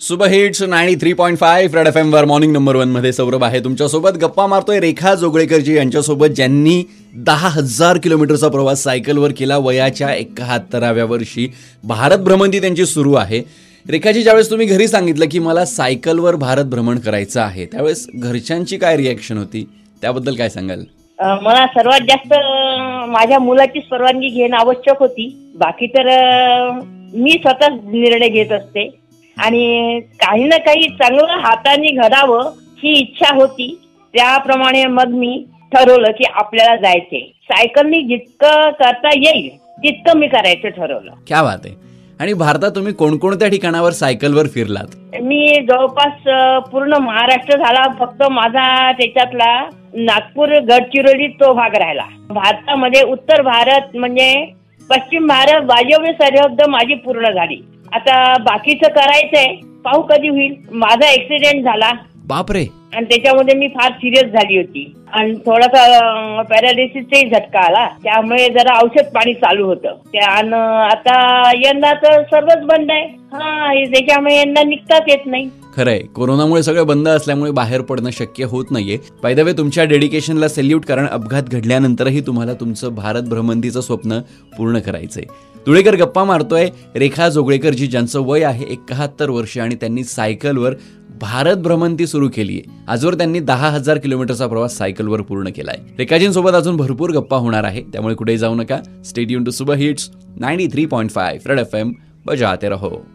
Super hits ninety three point five red F वर morning number वनमध्ये सौरभ आहे. तुमच्यासोबत गप्पा मारतोय रेखा जोगळेकरजी यांच्यासोबत ज्यांनी दहा हजार किलोमीटरचा प्रवास सायकलवर केला वयाच्या एकाहत्तराव्या वर्षी. भारत भ्रमंती त्यांची सुरू आहे. रेखाजी ज्यावेळेस तुम्ही घरी सांगितलं की मला सायकलवर भारत भ्रमण करायचं आहे त्यावेळेस घरच्यांची काय रिॲक्शन होती? त्याबद्दल काय सांगाल? मला सर्वात जास्त माझ्या मुलाचीच परवानगी घेणं आवश्यक होती. बाकी तर मी स्वतः निर्णय घेत असते. आणि काही ना काही चांगलं हाताने घडावं ही इच्छा होती. त्याप्रमाणे मग मी ठरवलं की आपल्याला जायचे सायकलनी जितकं करता येईल तितकं मी करायचं ठरवलं. क्या बात आहे. आणि भारतात तुम्ही कोणकोणत्या ठिकाणावर सायकलवर फिरलात? मी जवळपास पूर्ण महाराष्ट्र झाला. फक्त माझा त्याच्यातला नागपूर गडचिरोली तो भाग राहिला. भारतामध्ये उत्तर भारत म्हणजे पश्चिम भारत वायव्य सरहद्द माझी पूर्ण झाली. आता बाकीचं करायचंय पाहू कधी होईल. माझा ऍक्सिडेंट झाला. बापरे. आणि त्याच्यामध्ये मी फार सिरियस झाली होती. आणि थोडासा पॅरालिसिसचाही झटका आला. त्यामुळे जरा औषध पाणी चालू होतं. त्यानं आता यंदा तर सर्वच बंद आहे. हा त्याच्यामुळे यंदा निघताच येत नाही. खरंय. कोरोनामुळे सगळं बंद असल्यामुळे बाहेर पडणं शक्य होत नाहीये. वे तुमच्या डेडिकेशनला सेल्यूट कारण अपघात घडल्यानंतरही तुम्हाला तुमचं भारत भ्रमंतीचं स्वप्न पूर्ण करायचंय. तुळेकर गप्पा मारतोय. रेखा जोगळेकरजी ज्यांचं वय आहे एकाहत्तर वर्ष आणि त्यांनी सायकलवर भारत भ्रमंती सुरू केली आहे. आजवर त्यांनी दहा हजार किलोमीटरचा प्रवास सायकलवर पूर्ण केलाय. रेखाजींसोबत अजून भरपूर गप्पा होणार आहे. त्यामुळे कुठेही जाऊ नका. स्टेडियम टू सुबह hits ninety three point five red F M बजाते रहो.